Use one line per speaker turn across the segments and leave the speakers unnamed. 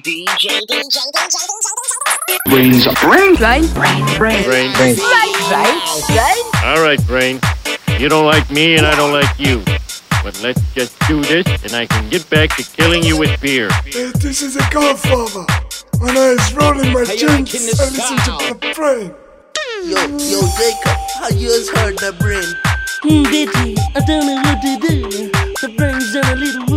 DJ, DJ, DJ,
BrainZ.
Brain. Brain.
Brain.
Brain.
Brain.
Brain.
Brain.
All right, Brain. You don't like me and I don't like you. But let's just do this and I can get back to killing you with beer.
Uh, this is a godfather. When I was rolling my joints, I listen to the brain.
Yo, yo, Jacob, how you has heard the brain?
Hmm, Betty, I don't know what to do. The brain's on a little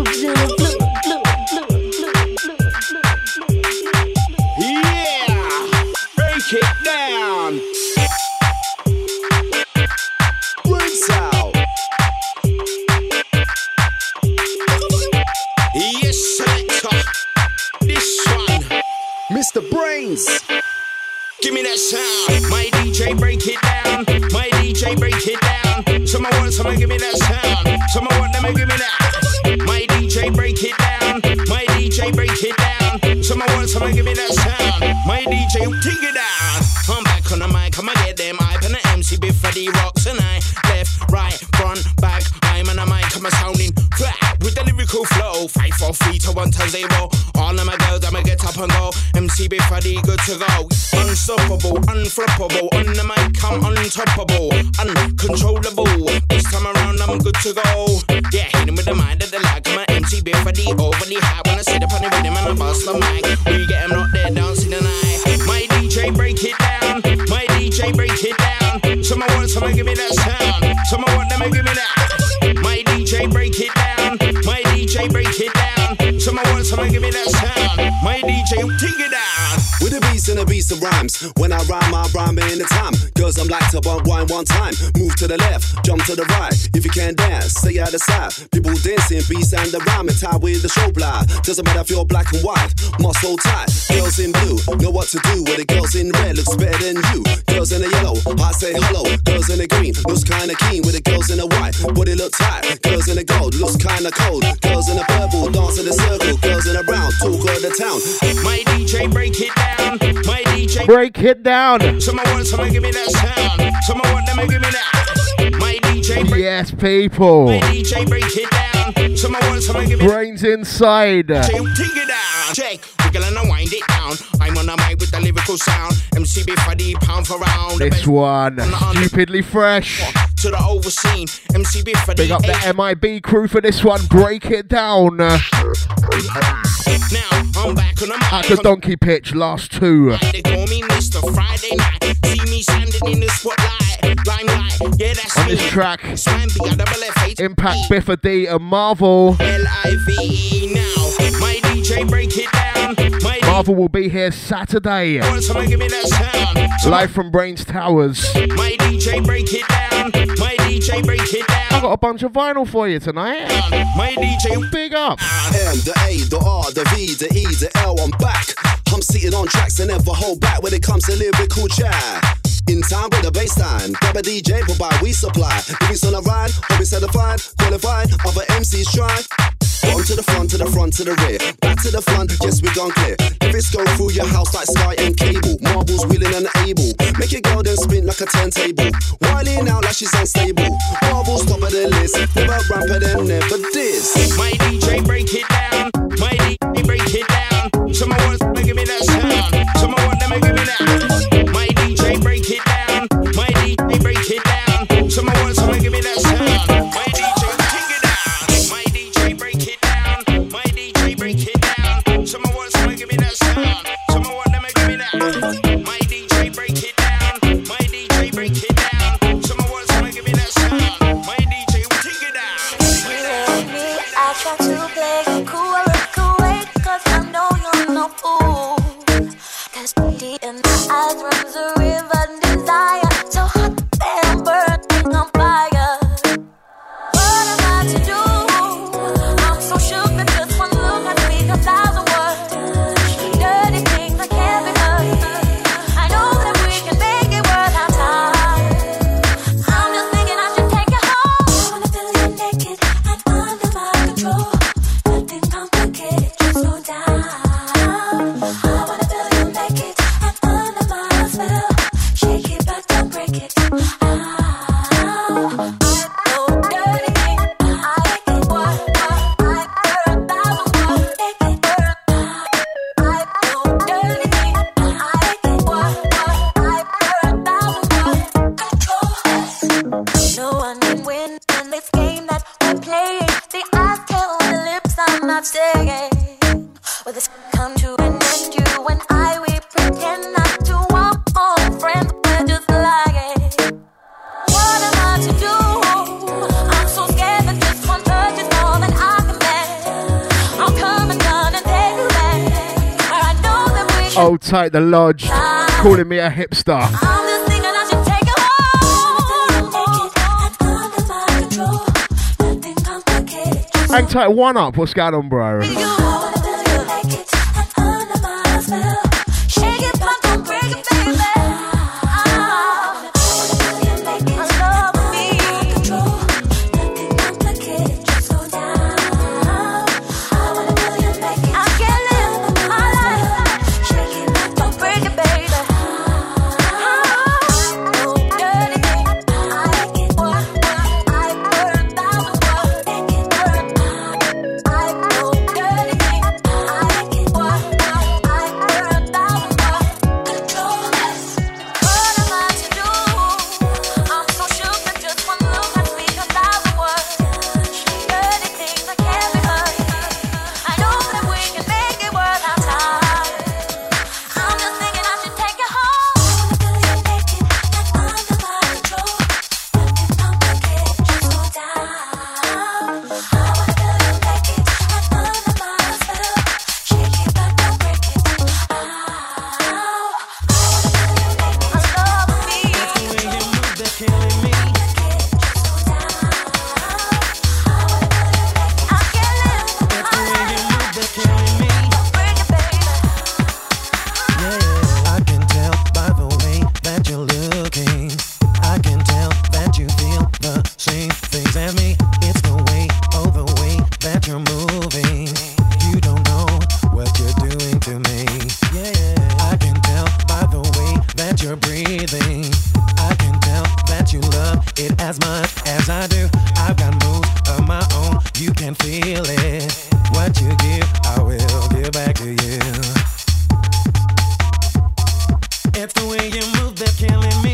BrainZ! Give me that sound! My DJ break it down! My DJ break it down! Someone want someone give me that sound! Someone want them to give me that! My DJ break it down! My DJ break it down! Someone want someone give me that sound! My DJ take it down! I'm back on the mic, I'ma get them hype and the MC before the rocks and I left, right, front, back. I'm on the mic, I'm a sounding flat the lyrical flow. Five, four, three to one zero. All of my girls, I'ma get up and go. MC before the good to go. Unstoppable, unflappable. On the mic, I'm untoppable, uncontrollable. This time around, I'm good to go. Yeah, hitting with the mind they like. I'm an MC before the overly high. When I sit up on the rhythm and I bust the mic, we get them out there dancing tonight. My DJ break it down. My DJ break it down. Someone want someone give me that sound. Someone want them to give me that. My DJ break it down. DJ break it down. Someone want someone give me that sound. My DJ take it down.
With a beast and a beast of rhymes. When I rhyme, I rhyme in the time. Girls, I'm like to bump wine one time. Move to the left, jump to the right. If you can't dance, stay out the side. People dancing, beats and the rhyme. And with the show blind. Doesn't matter if you're black and white, muscle tight. Girls in blue, know what to do. With the girls in red, looks better than you. Girls in the yellow, I say hello. Girls in the green, looks kinda keen. With the girls in the white, body look tight. Girls in the gold, looks kinda cold. Girls in the purple, dance in the circle. Girls in the brown, talk of the town.
My DJ break it down. My DJ
break it down.
Someone want someone give me that sound. Someone want them to give me that. My DJ break
Yes, people.
My DJ break it down. Someone want someone give me
Brains inside.
Take it down. Check, wiggle and wind it down. I'm on the mic with the lyrical sound. MC before the pound for round.
This one, stupidly fresh.
to the overseen. MC before
Big
the
up the MIB crew for this one. Break it down.
Now I'm back on the mic.
At the donkey pitch, last two.
They call me Mr. Friday Night. See me standing in the spotlight. Limelight, yeah, that's
On
me.
this track,
Swampy, I double F H
Impact Biffa D and Marvel.
L I V E now. My DJ break it down. My
Marvel will be here Saturday.
give me that sound.
Live from BrainZ Towers.
My DJ break it down. My DJ break it down.
I
down.
got a bunch of vinyl for you tonight.
My DJ
Big up. Ah.
M, the A, the R, the V, the E, the L, I'm back. I'm sitting on tracks and never hold back when it comes to lyrical chat. In time with a baseline, grab a DJ, provide we supply. If it's on a ride, hope it's certified, qualified, other MCs try. One to the front, to the front, to the rear. Back to the front, yes, we gone clear. Lyrics go through your house like Sky and Cable. Marvel's willing and able. Make your girl then spin like a turntable. Whining out like she's unstable. Marvel's top of the list. Never ramper than never this.
My DJ break
outside the lodge calling me a hipster. Hang tight, one up. What's going on, bro?
I do.
I've got moves of my own, you can feel it. What you give, I will give back to you. It's the way you move that's killing me.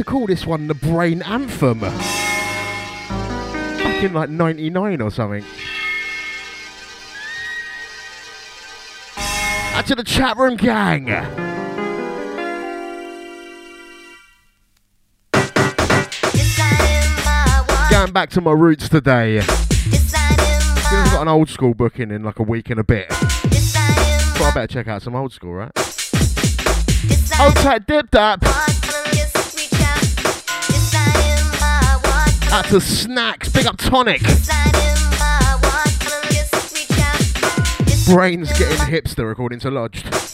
To
call this one the Brain Anthem. Back in like 99 or something. Out to the chat room gang. Going back to my roots today. I've got an old school booking in like a week and a bit. But I better check out some old school, right? Old tight dipped up. Out to snacks, big up tonic. BrainZ getting hipster according to Lodged.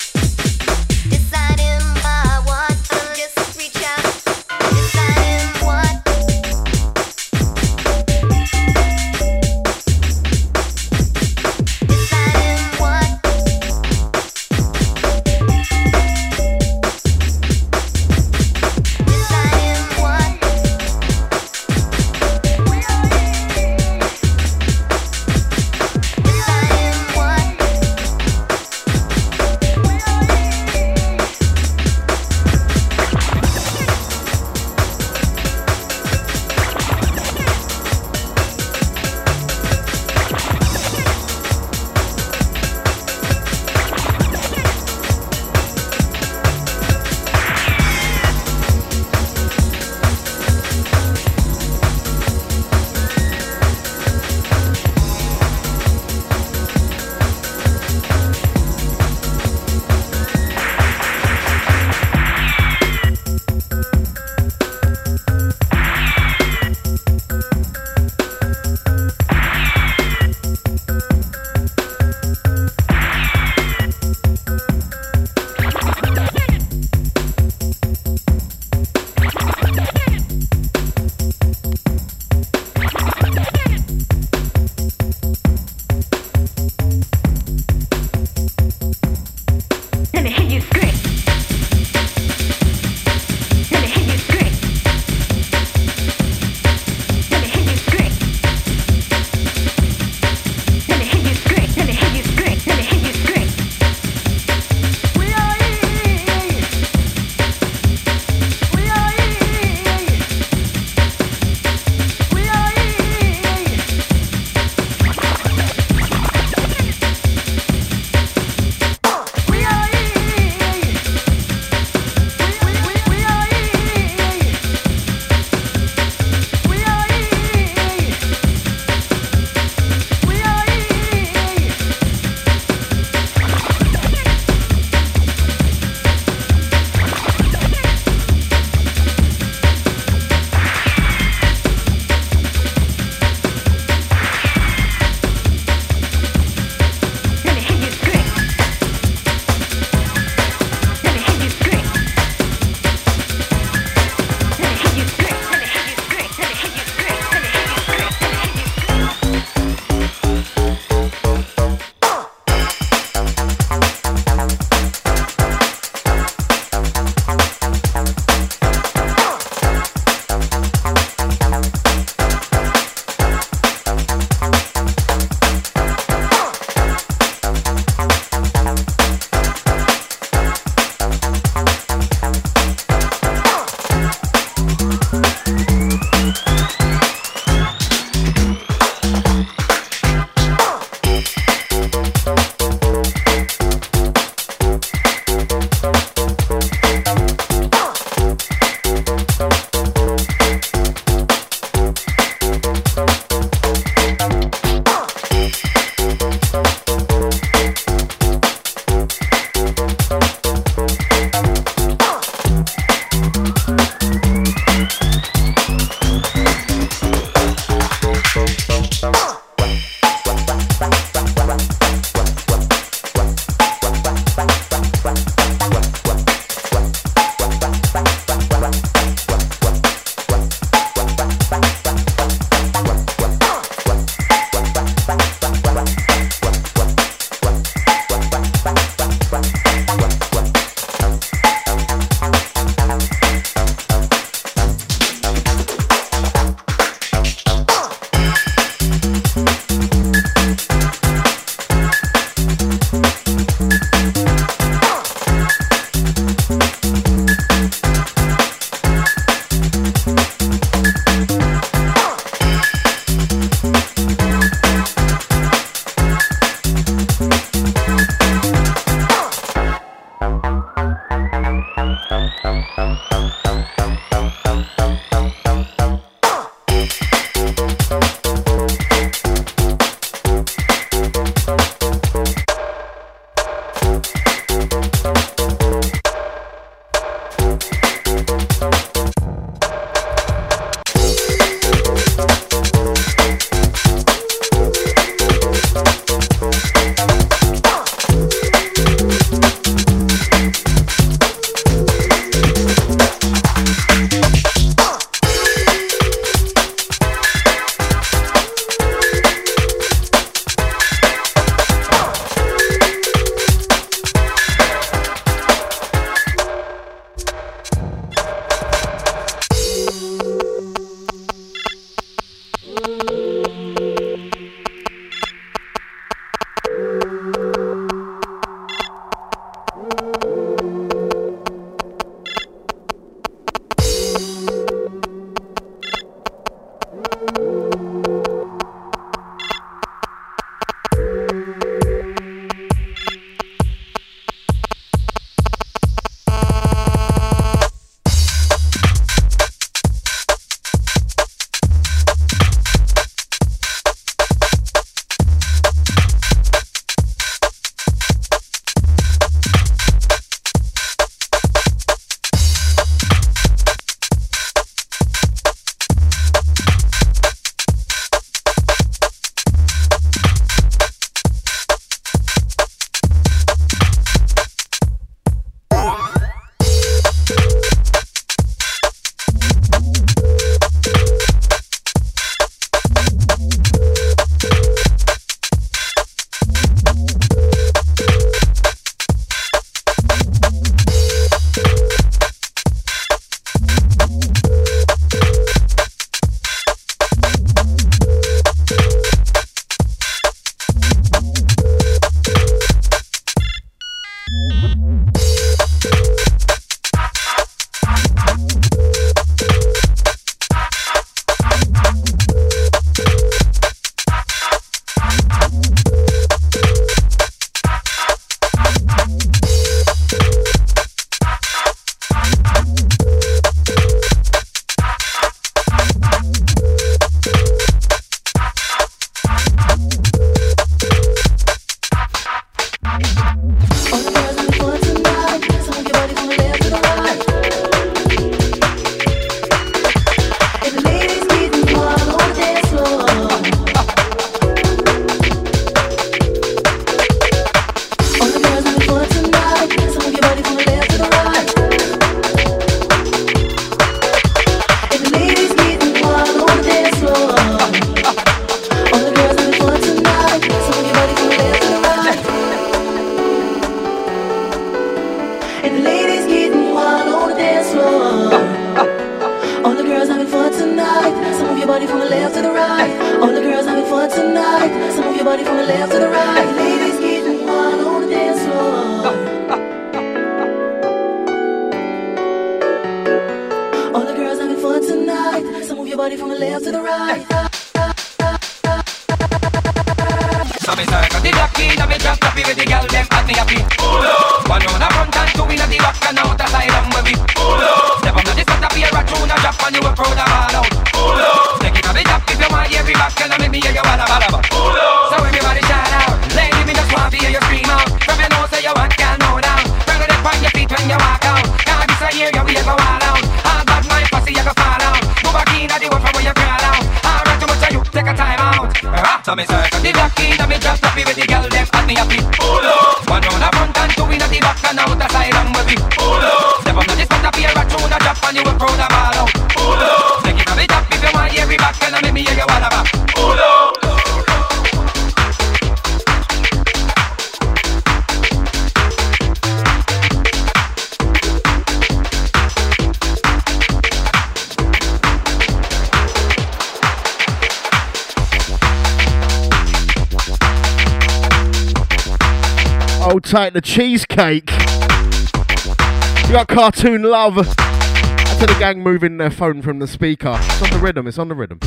Cheesecake. You got cartoon love. I To the gang moving their phone from the speaker. It's on the rhythm, it's on the rhythm.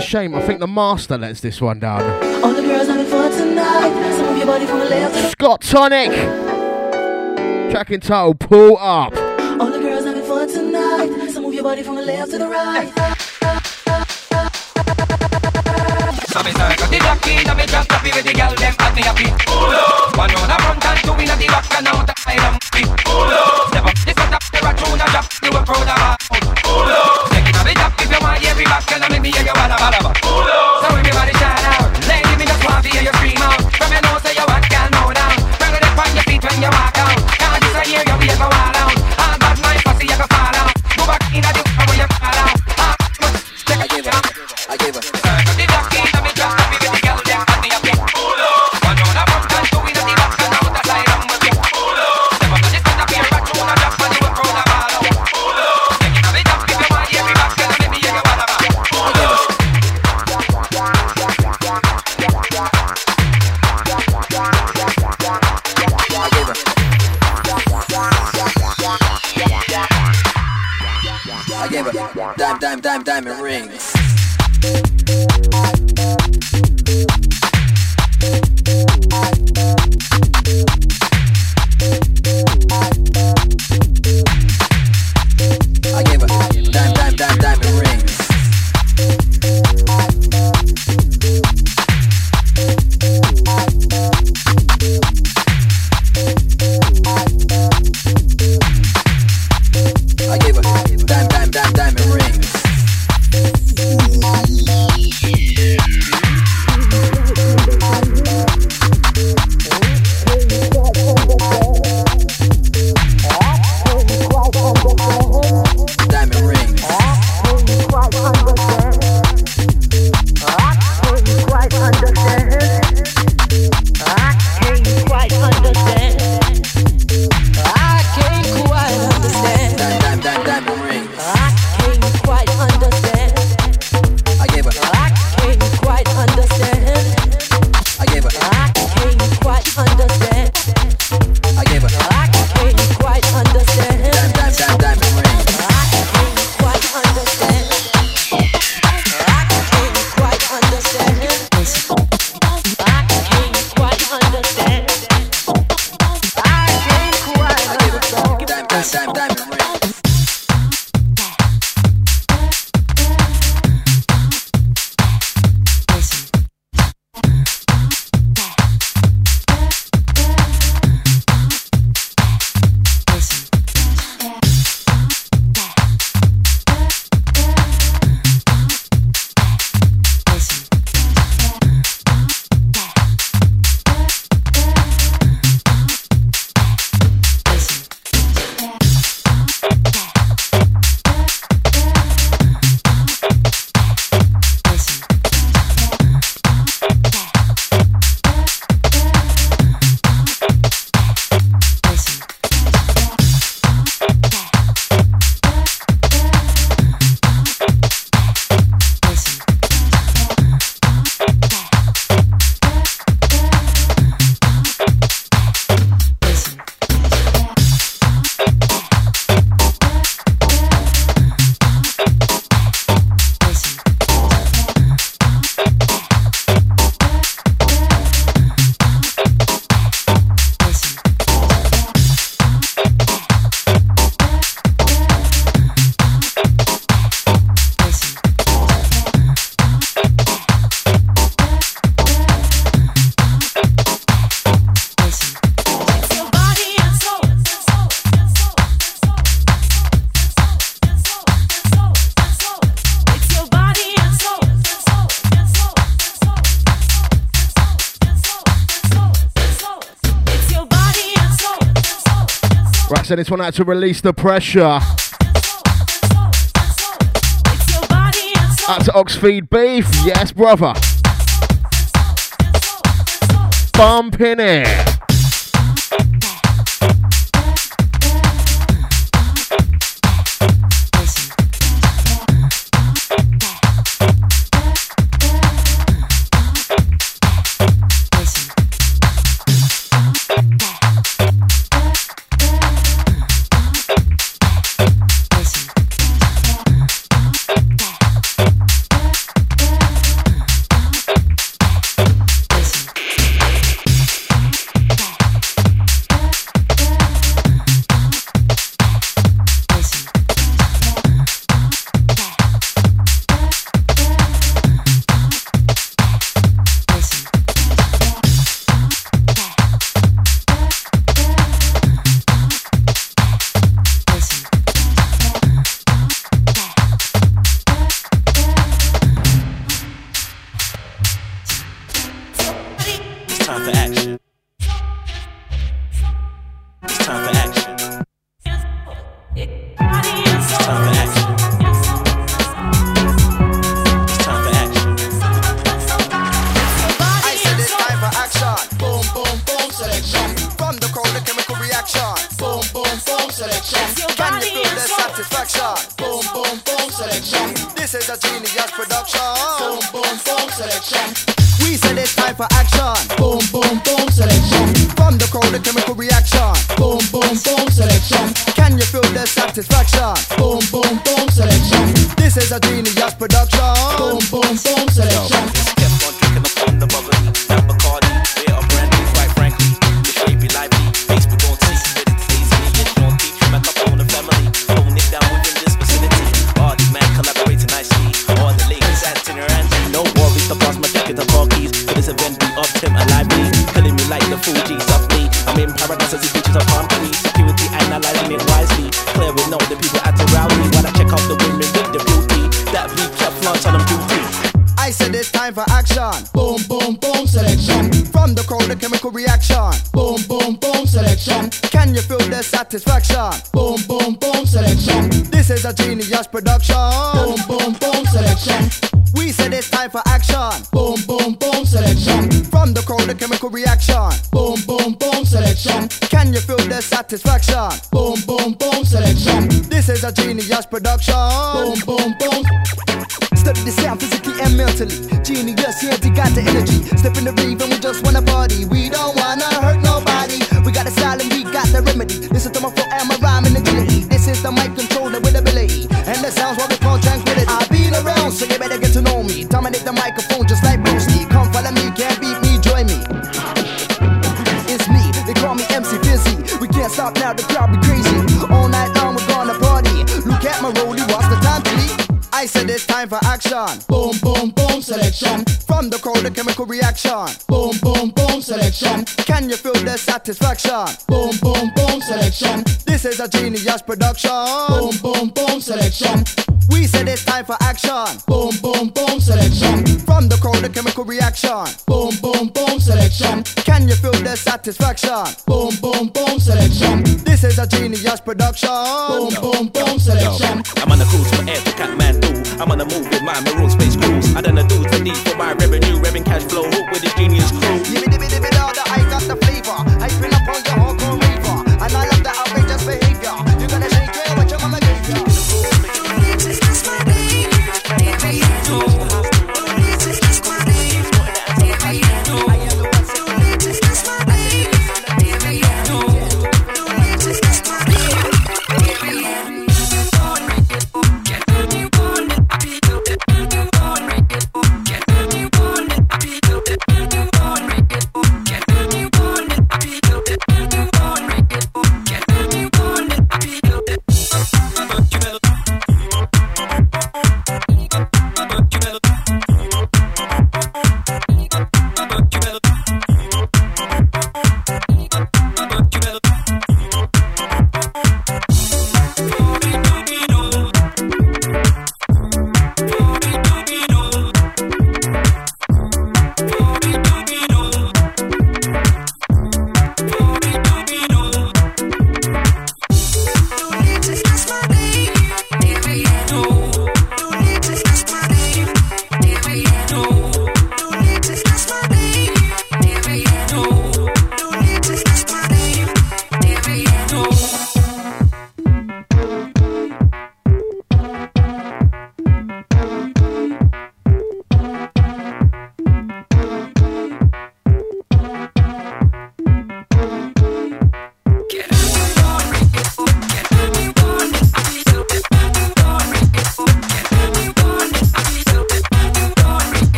a shame. I think the master lets this one down.
All the girls tonight. Some of your body from left.
Scott Tonic. Track and title, pull up.
All the girls tonight. Some of your body from the left to the right.
Happy. One on front and two in the back and
now Diamond, diamond, diamond, diamond rings.
this one out to release the pressure. That's Oxfeed Beef. Yes, brother. Bumping it.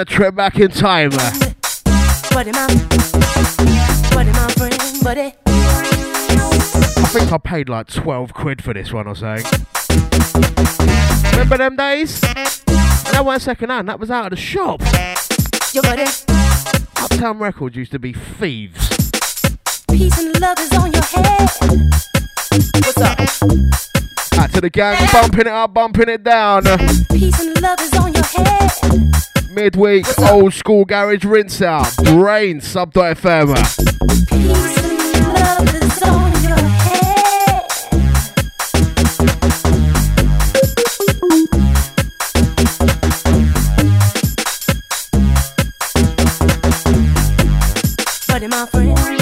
I?
Taking a trip back in time.
What am I? What am Buddy.
I think I paid like 12 quid for this one or something. Remember them days? And that wasn't second hand, that was out of the shop.
Your buddy.
Uptown Records used to be thieves.
Peace and love is on your head. What's up?
Out to the gang, bumping it up, bumping it down.
Peace and love is on your head.
Midweek, old school garage rinse out. Brain, sub.fm.
Peace
and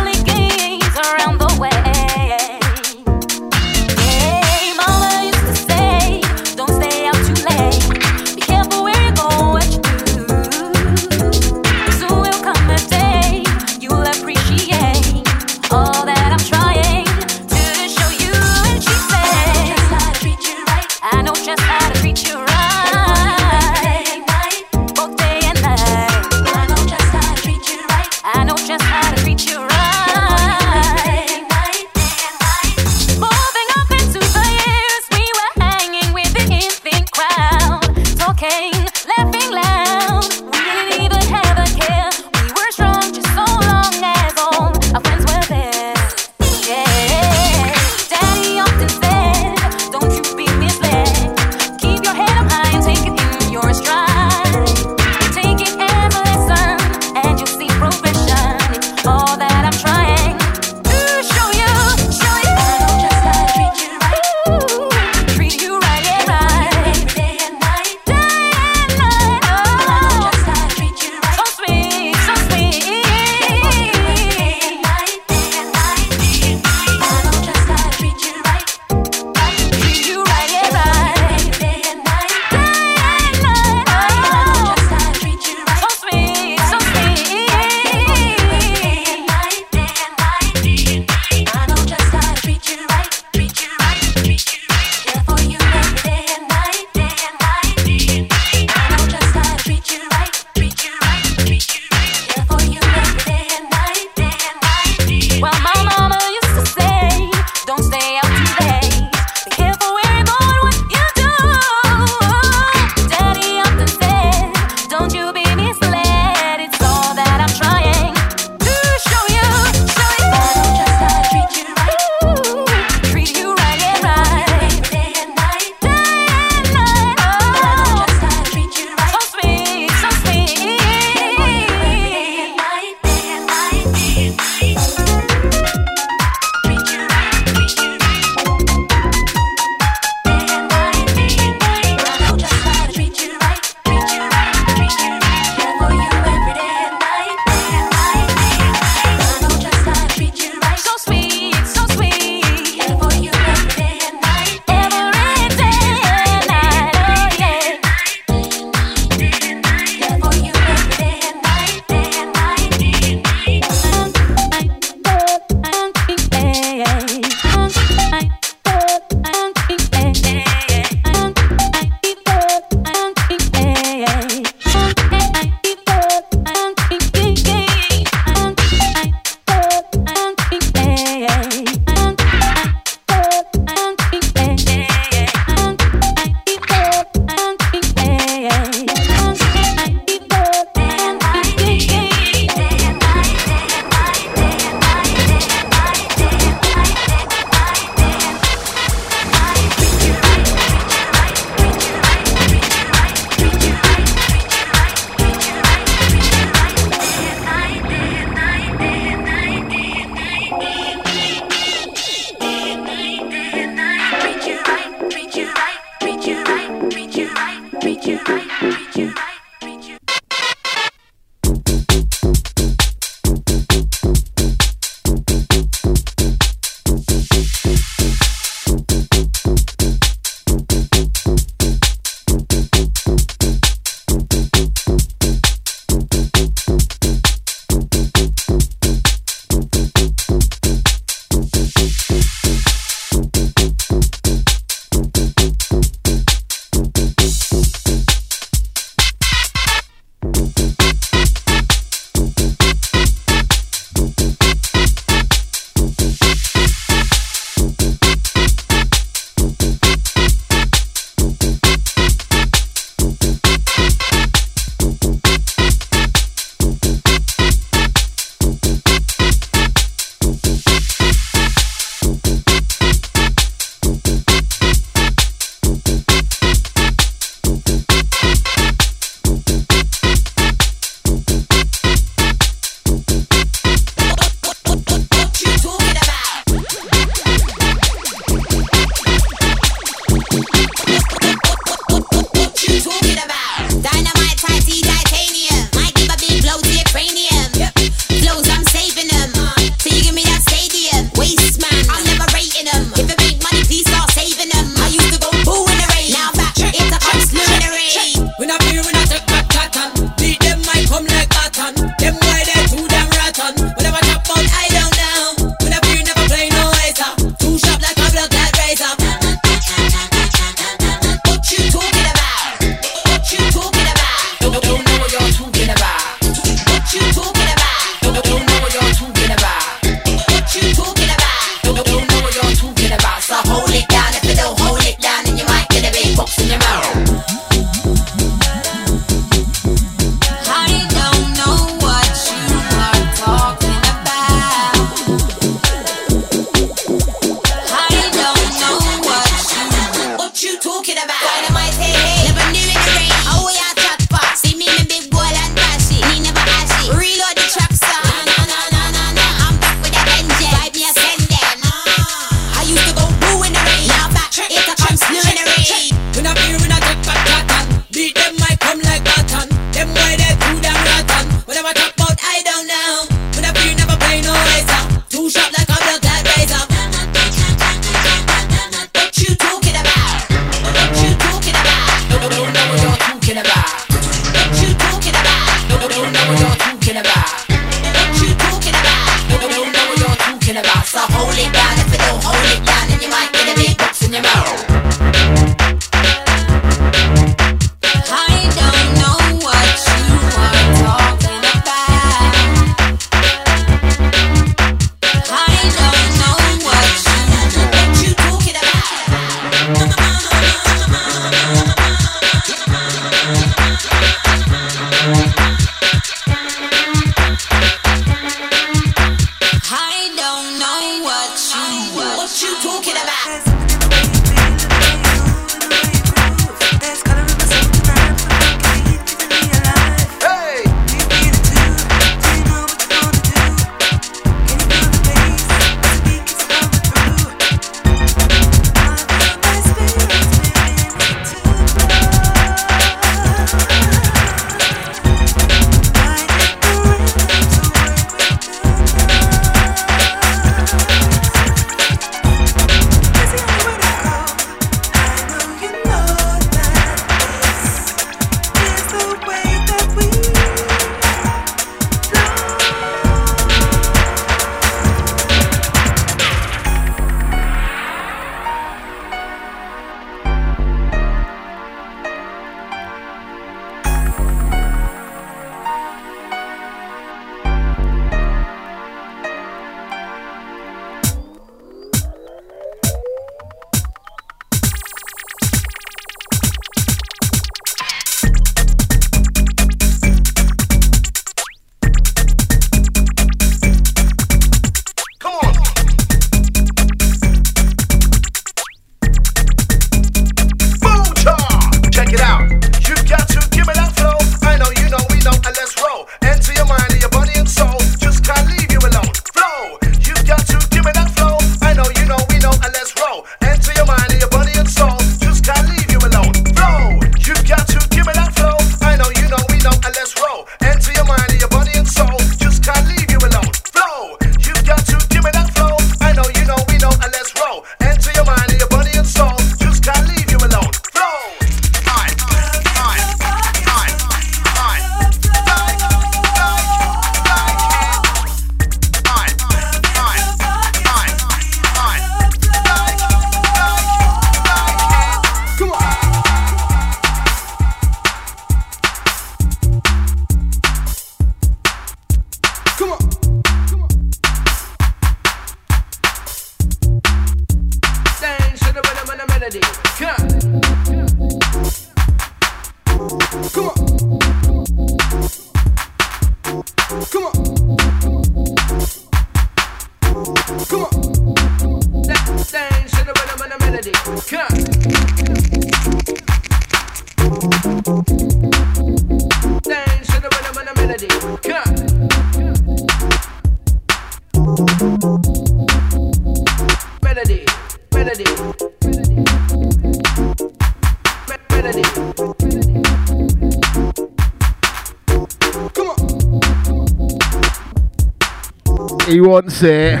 want it.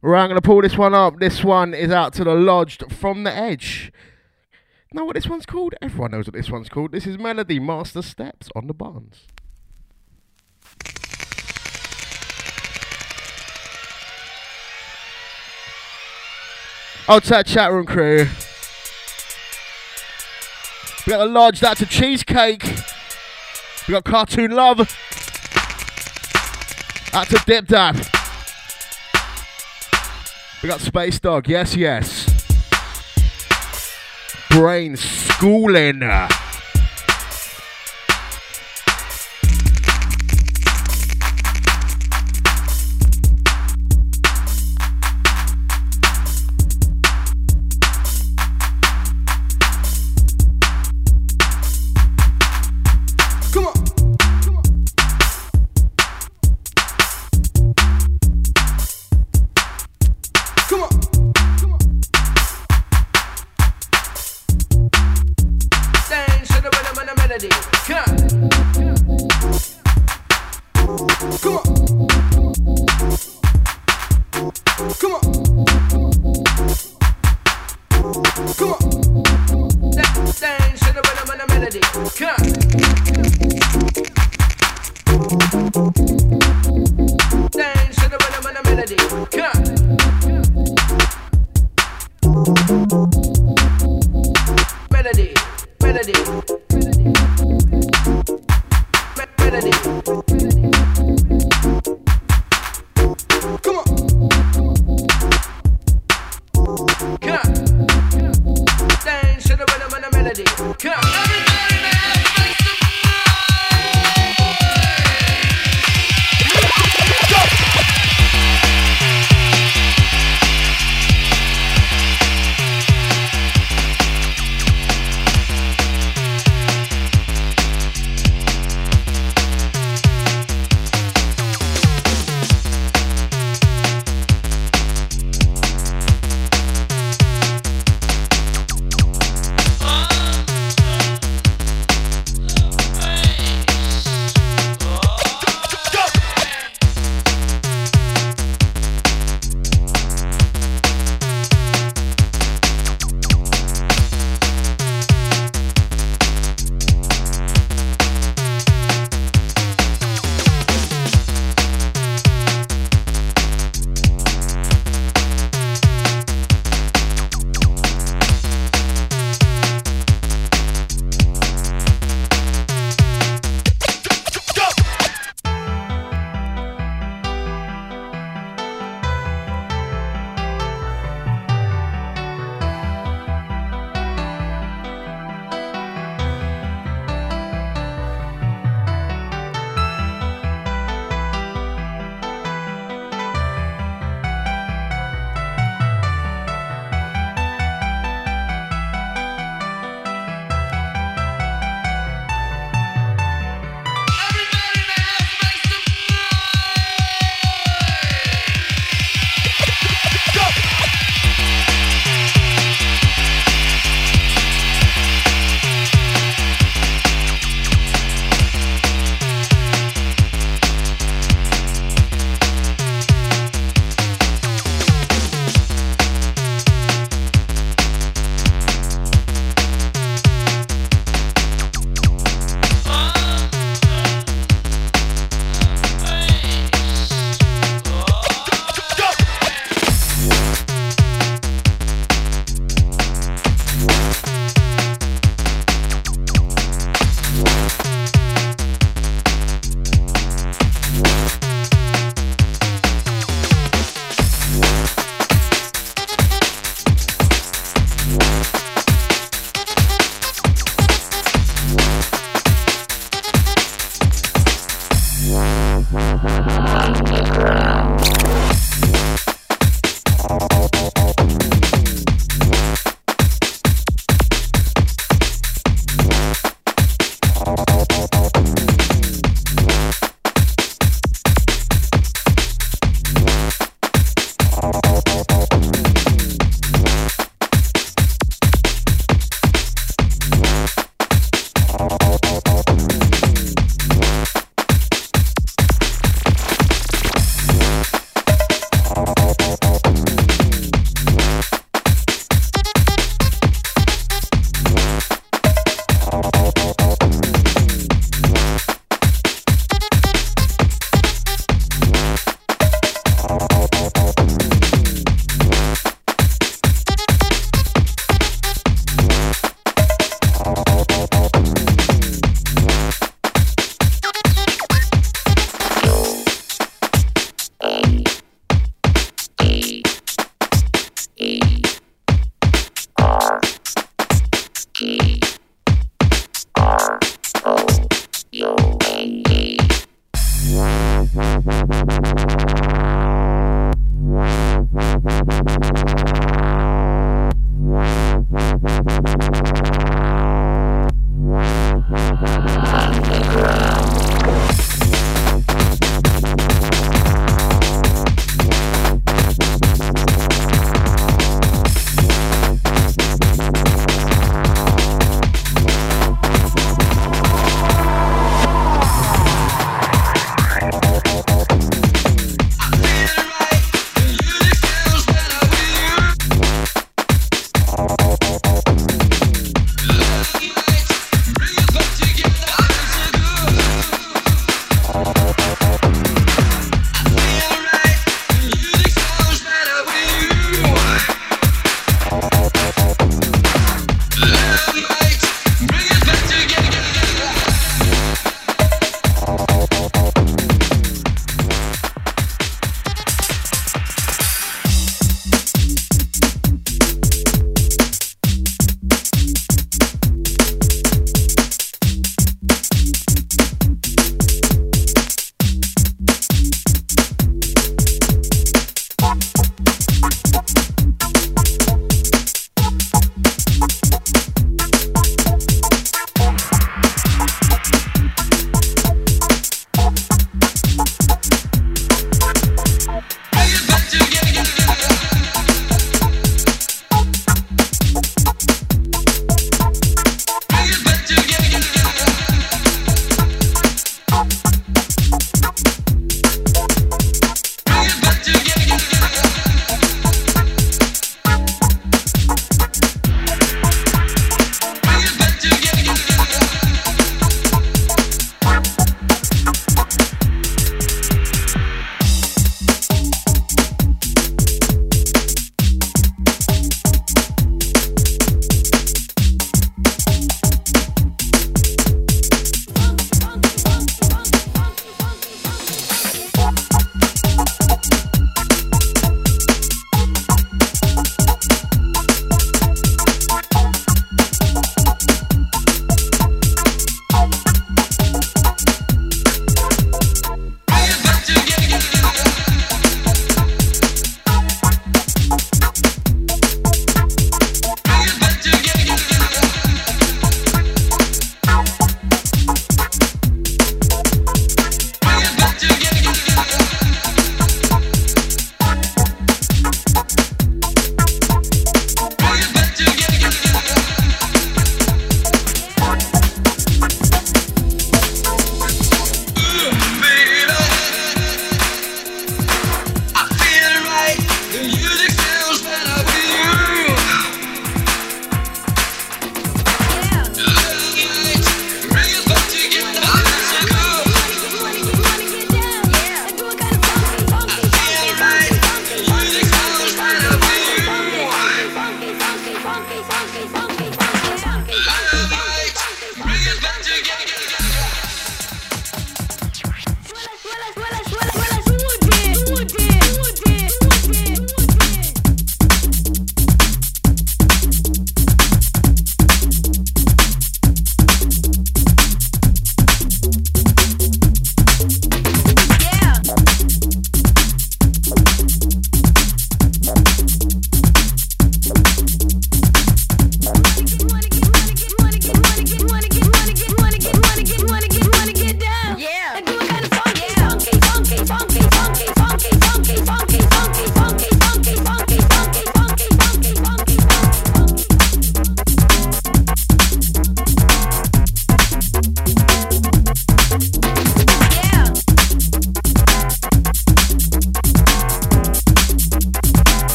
Right, I'm going to pull this one up. This one is out to the lodged from the edge. Know what this one's called? Everyone knows what this one's called. This is Melody Master Steps on the Barnes. Outside chat room crew. We got a large That's a Cheesecake. We got Cartoon Love. That's a Dip Dab. We got Space Dog. Yes, yes. Brain schooling.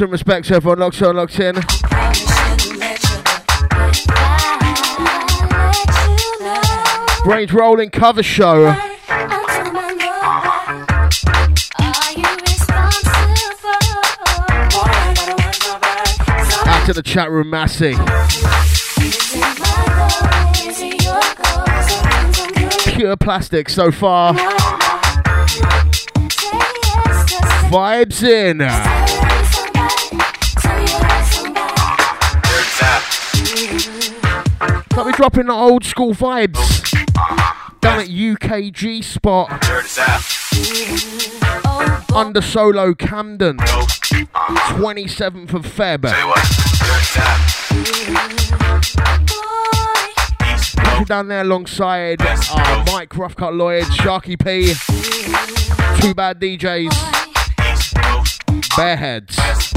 some respect to everyone locked on, locked in. BrainZ rolling cover show. Out to the chat room, Massey. Pure plastic so far. Vibes in. dropping the old school vibes. Down at UKG spot. UnderSolo Camden, 27th of Feb. Down there alongside uh, Mike Roughcut Lloyd, Sharky P, Two Bad DJs, Bearheads.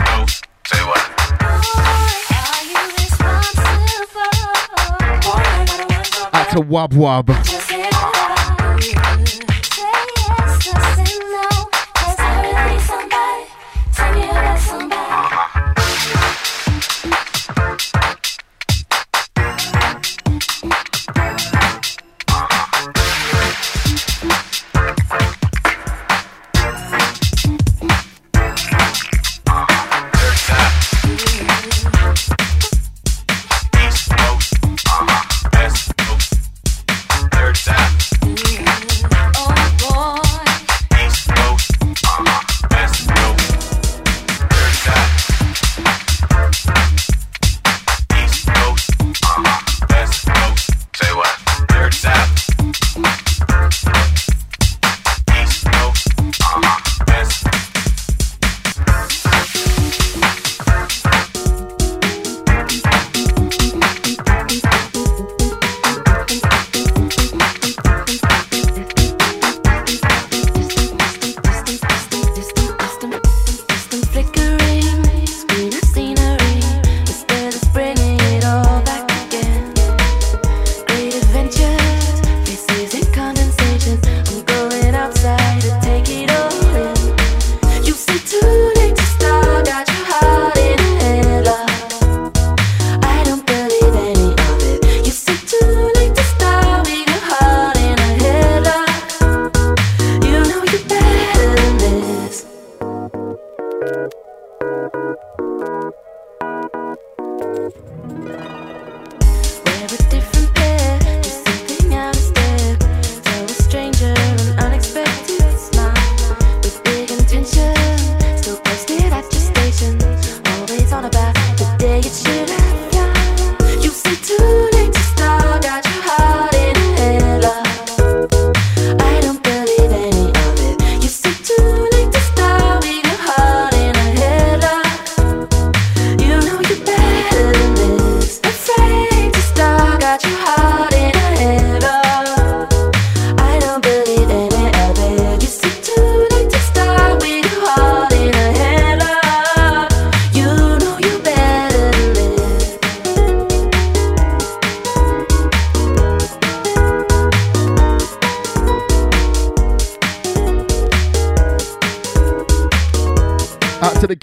to Wub Wub.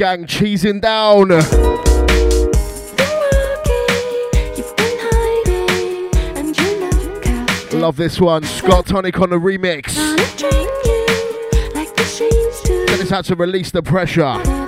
gang cheesing down. Love this one, Scott Tonic on the remix. Send us out to release the pressure.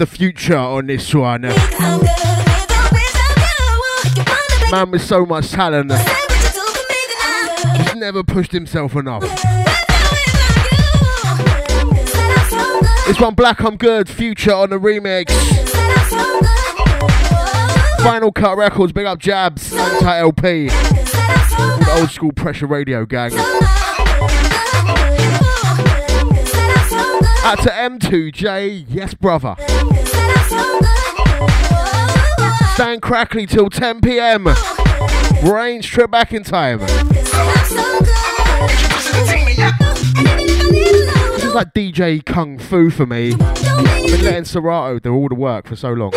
The
future on this one. Man with so much talent. Just never pushed himself enough. This one, Black I'm Good, Future on the remix. Final Cut Records, big up Jabs, anti LP. Old school pressure radio gang. Out to M2J, yes brother. Stand crackly till 10 pm. Range trip back in time. This is like DJ Kung Fu for me. I've been letting Serato do all the work for so long.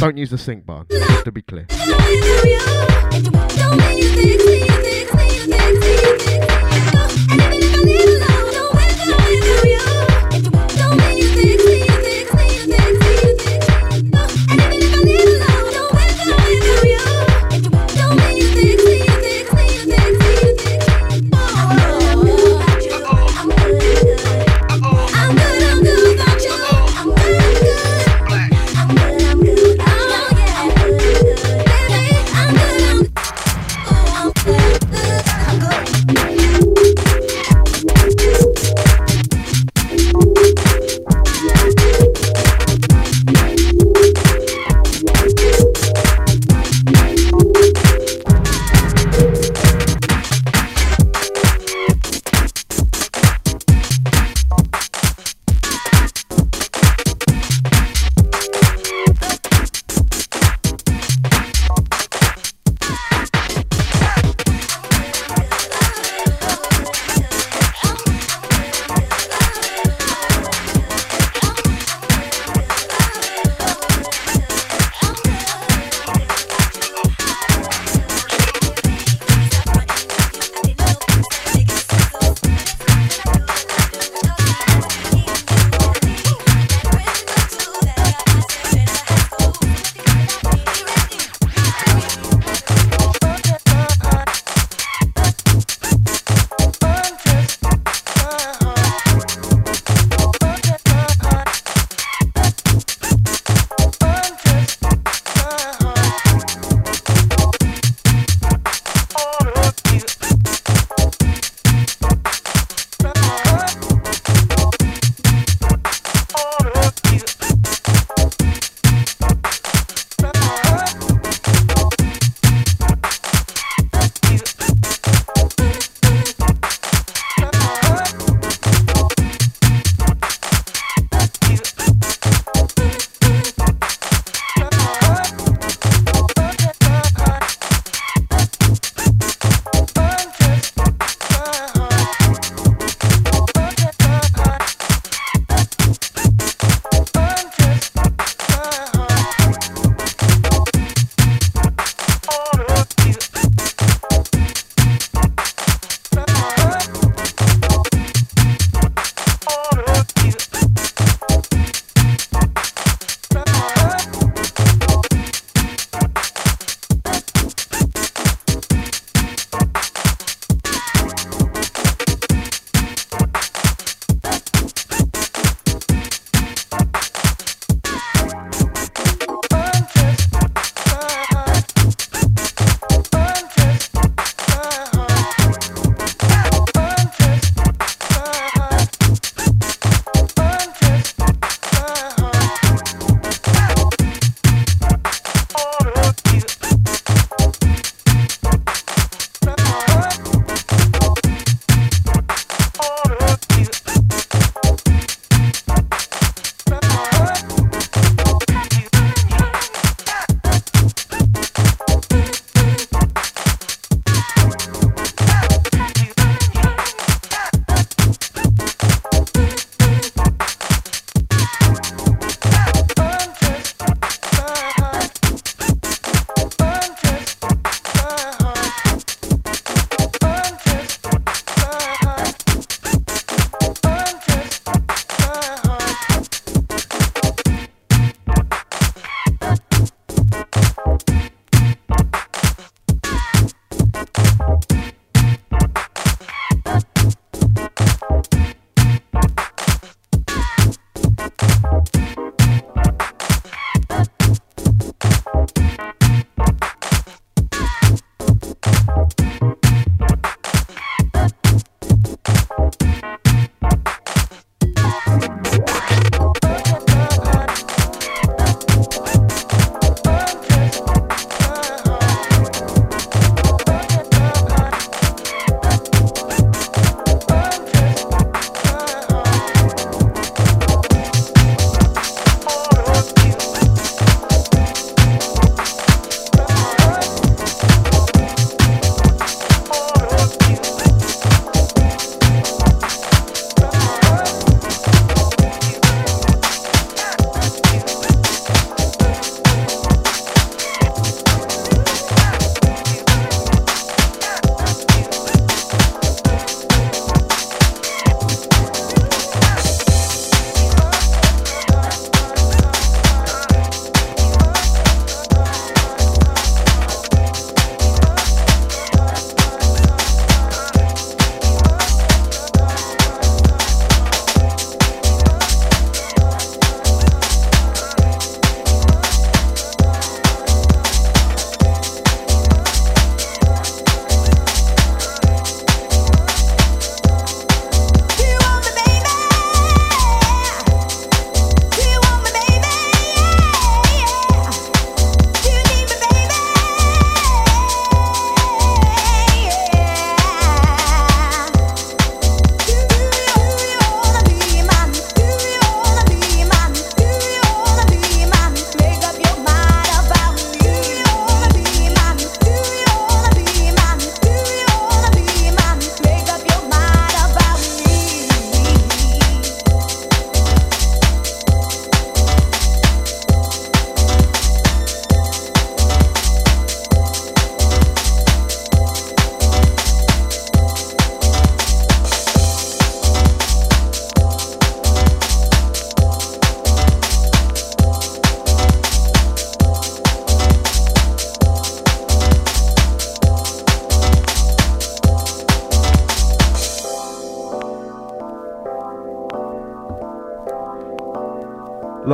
Don't use the sync button, to be clear.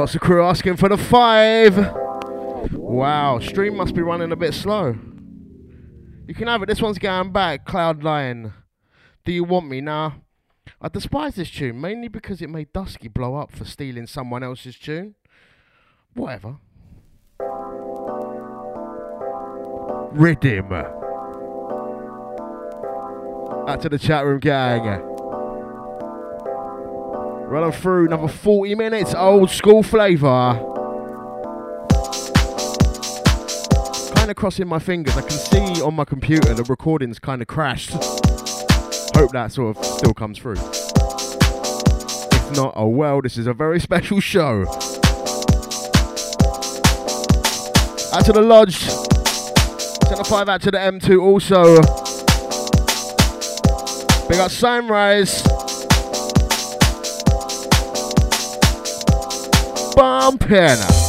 Lots of crew asking for the five. Wow, stream must be running a bit slow. You can have it. This one's going back. Cloud Lion. Do you want me now? I despise this tune mainly because it made Dusky blow up for stealing someone else's tune. Whatever. Rhythm. Out to the chat room gang. Running through another 40 minutes, old school flavour. Kind of crossing my fingers. I can see on my computer the recording's kind of crashed. Hope that sort of still comes through. If not, oh well, this is a very special show. Out to the lodge. Send a five out to the M2 also. Big up Sunrise. Bumping.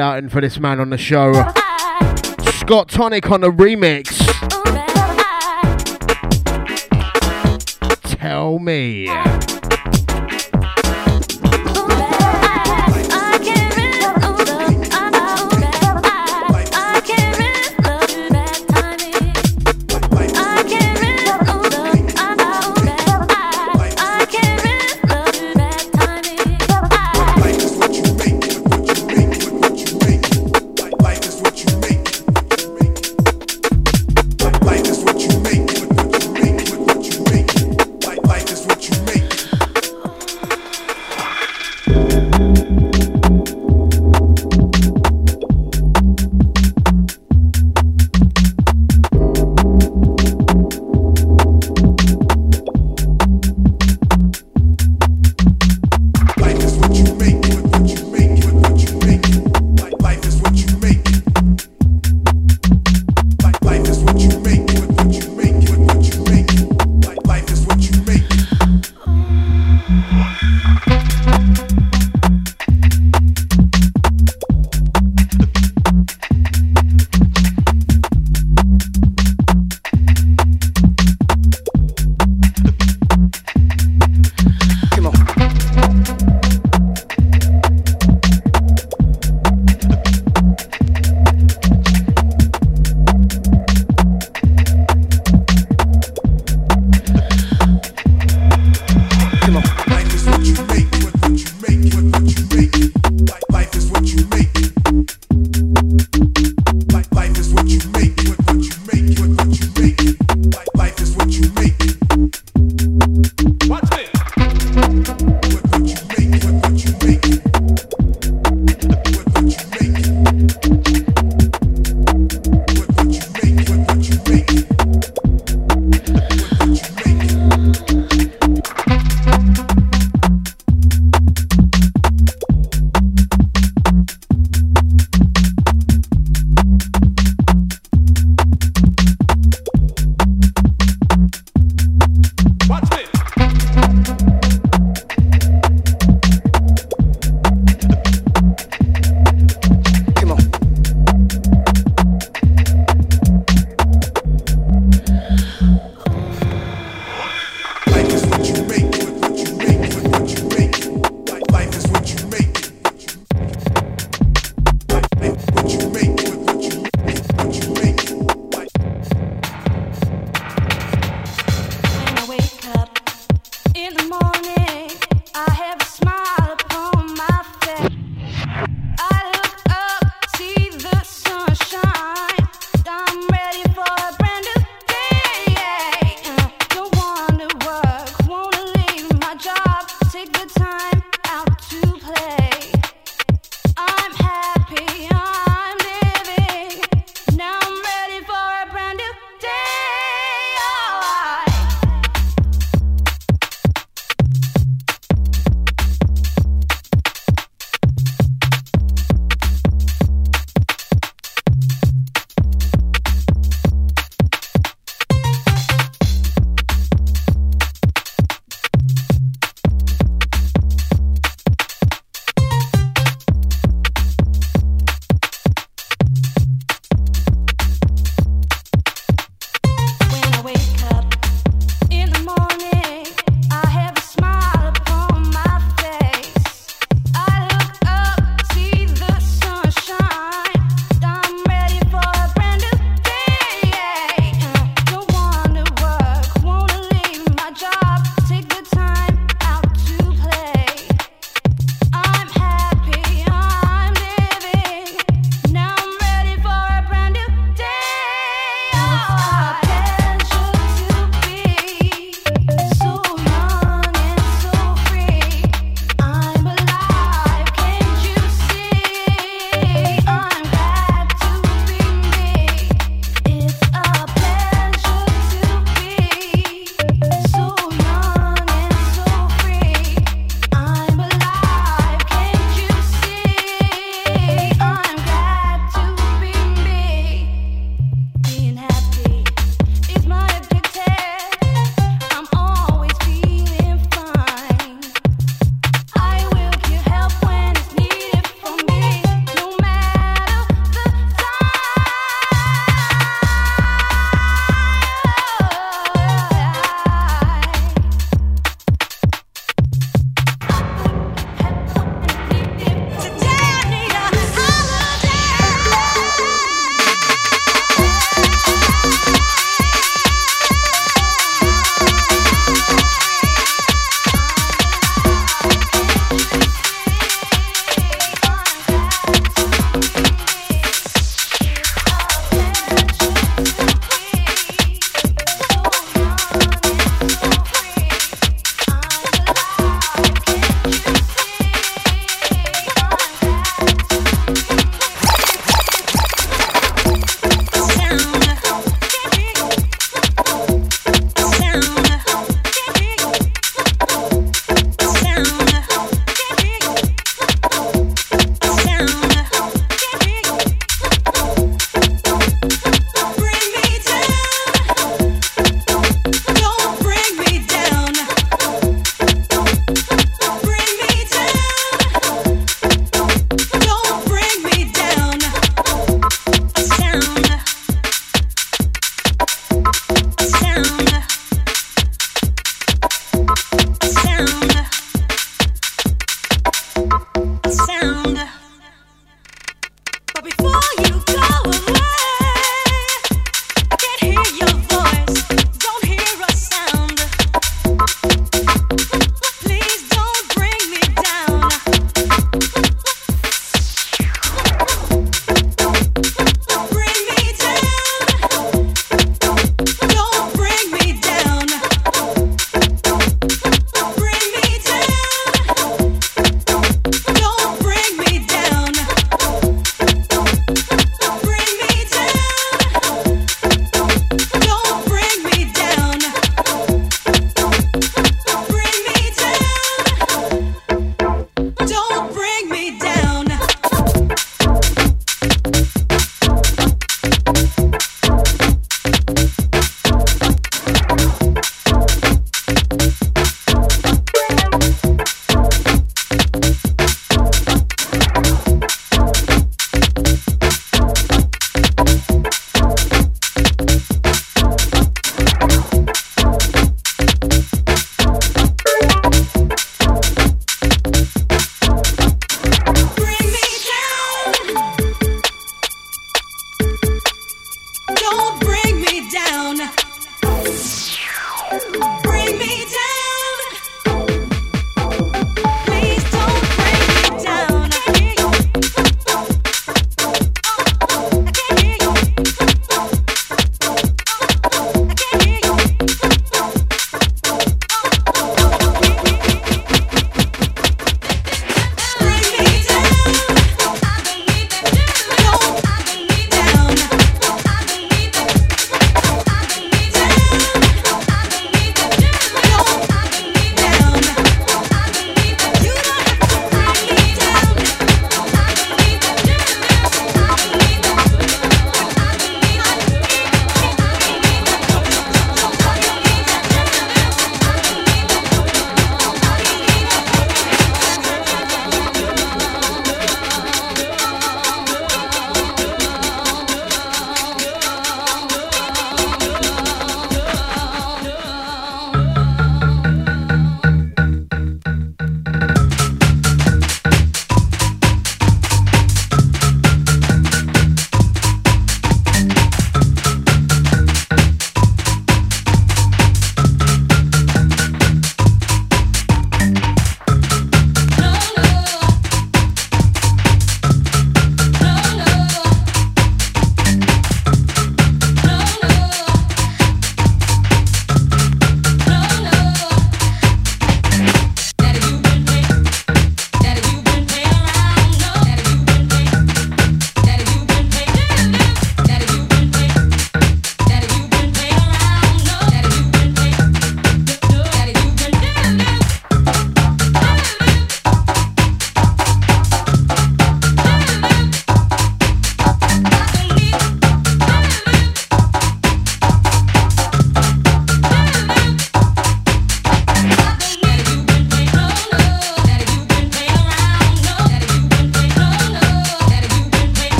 out and for
this man on the show. Scott Tonic on the remix. Tell me.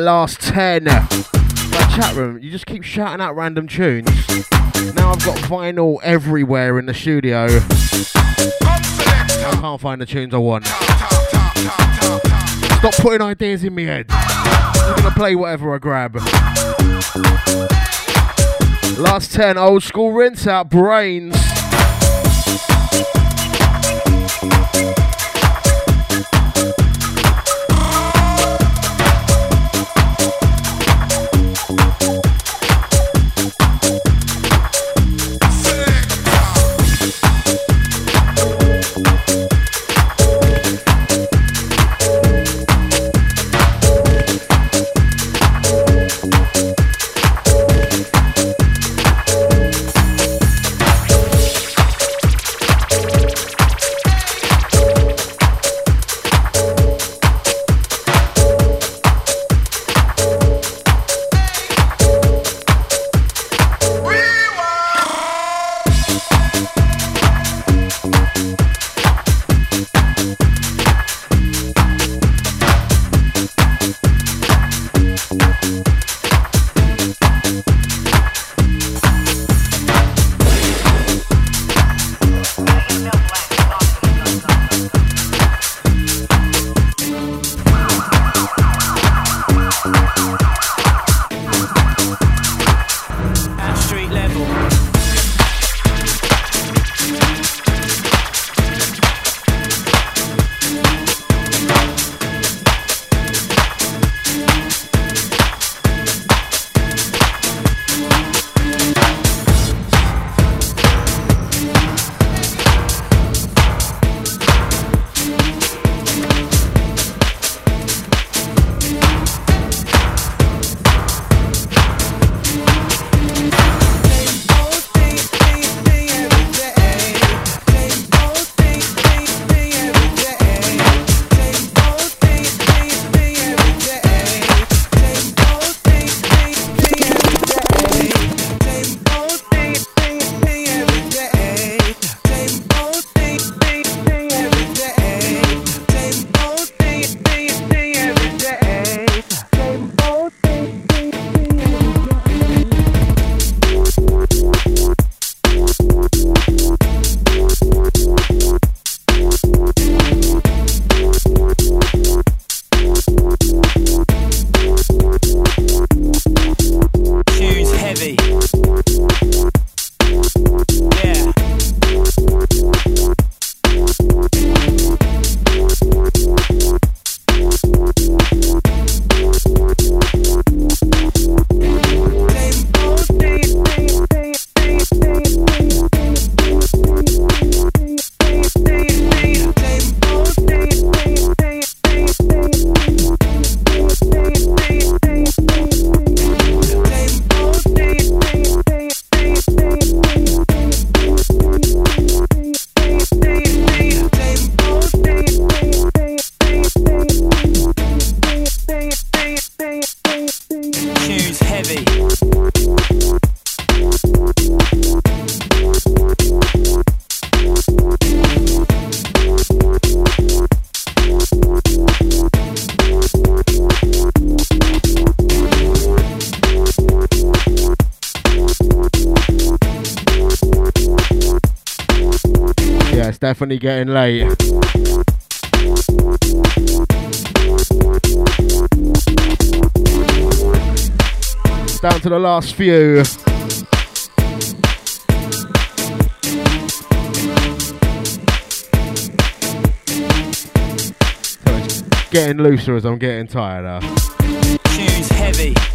Last 10. That chat room, you just keep shouting out random tunes. Now I've got vinyl everywhere in the studio. I can't find the tunes I want. Stop putting ideas in my head. I'm gonna play whatever I grab. Last 10, old school rinse out, BrainZ. Definitely getting late. Down to the last few. So it's getting looser as I'm getting tireder. Uh.
Tunes heavy.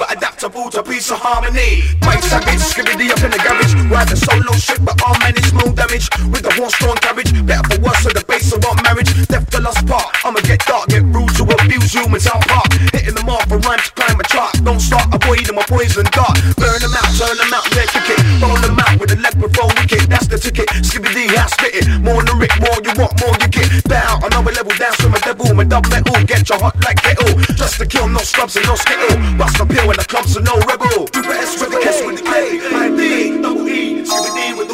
but adaptable to peace of harmony. My Savage, Skibadee up in the garage, riding solo shit, but all men is small damage. With the horse drawn carriage, better for worse, so the base of our marriage. Death the last part, I'ma get dark, get rude to abuse you in South Park. Hitting them off for rhymes, climb a chart. Don't start avoiding my poison dart. Burn them out, turn them out, yeah, kick it. Roll them out with a leg before wicket, that's the ticket. Skibadee, I spit it. More than Rick, more you want, more you get. Down, another level down with dub metal. Get your hot like kettle. Just to kill no scrubs and no skittle. Bust a pill in the clubs and no rebel. Do best with the kiss with the K. I D, double E, Scooby D with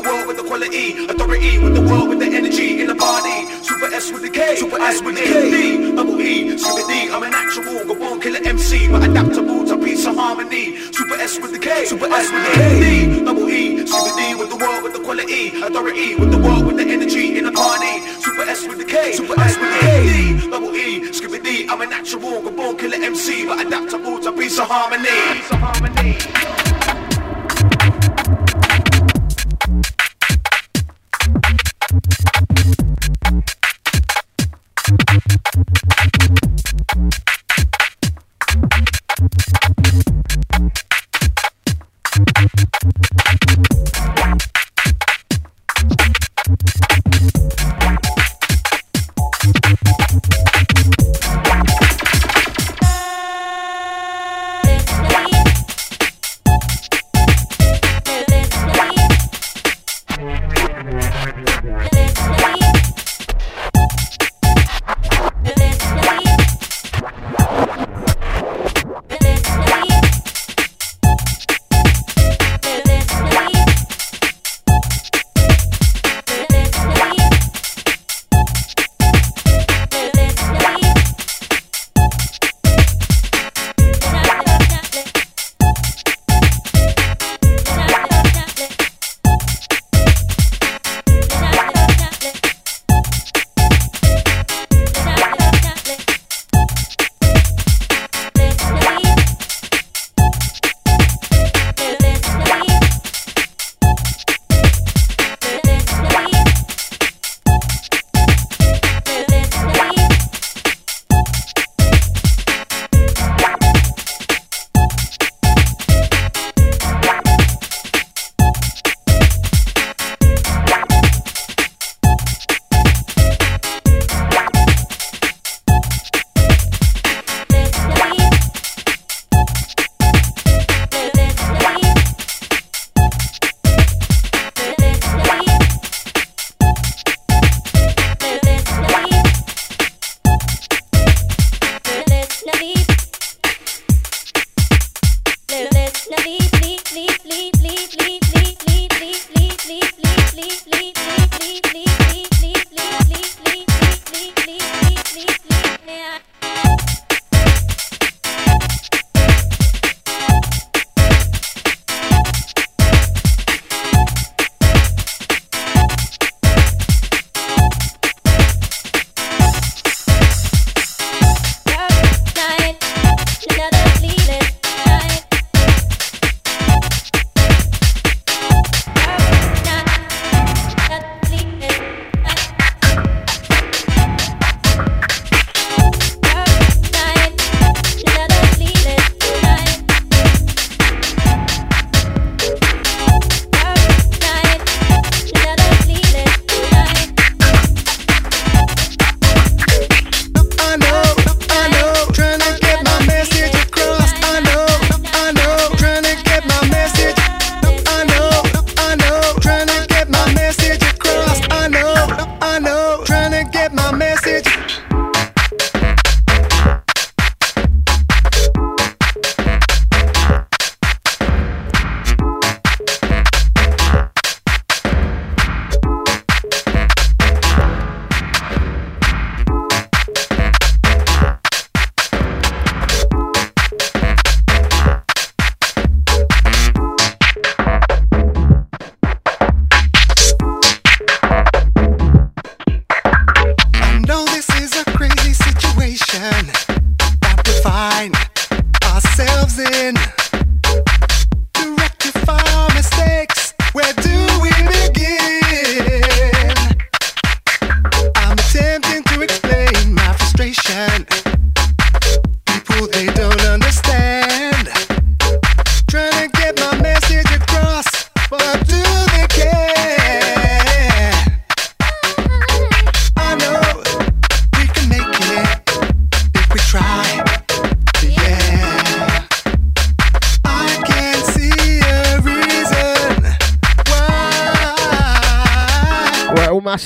quality, authority with the world, with the energy in the party. Super S with the K, Super S with the K, double E, Scooby D. I'm an actual, go on, killer MC, but adaptable to peace and harmony. Super S with the K, Super S with the K, double E, Scooby D with the world, with the quality, authority with the world, with the energy in the party. Super S with the K, Super S with the K, double E, Scooby D. I'm an actual, go on, killer MC, but adaptable to peace and harmony. Peace and harmony.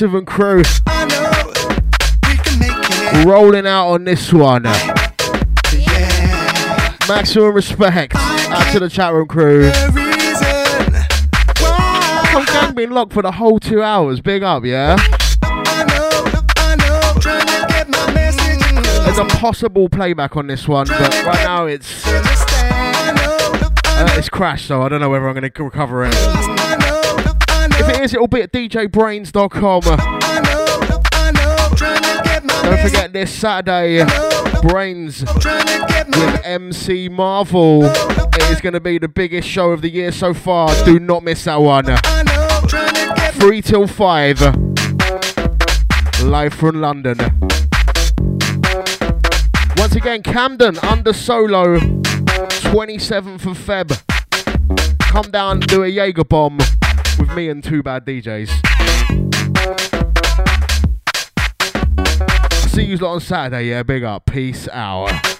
Massive and crew.
I know we can make it.
Rolling out on this one. Maximum respect out to the chat room crew. Whole gang been locked for the whole two hours. Big up, yeah? There's a possible playback on this one, but right now it's uh, it's crashed, so I don't know whether I'm going to recover it. If it is, it'll be at djbrains.com. Don't forget this Saturday, BrainZ with MC Marvel. It is going to be the biggest show of the year so far. Do not miss that one. Three till five, live from London. Once again, Camden UnderSolo, 27th of Feb. Come down and do a Jaeger bomb with me and two bad DJs. See you lot on Saturday, yeah. Big up. Peace out.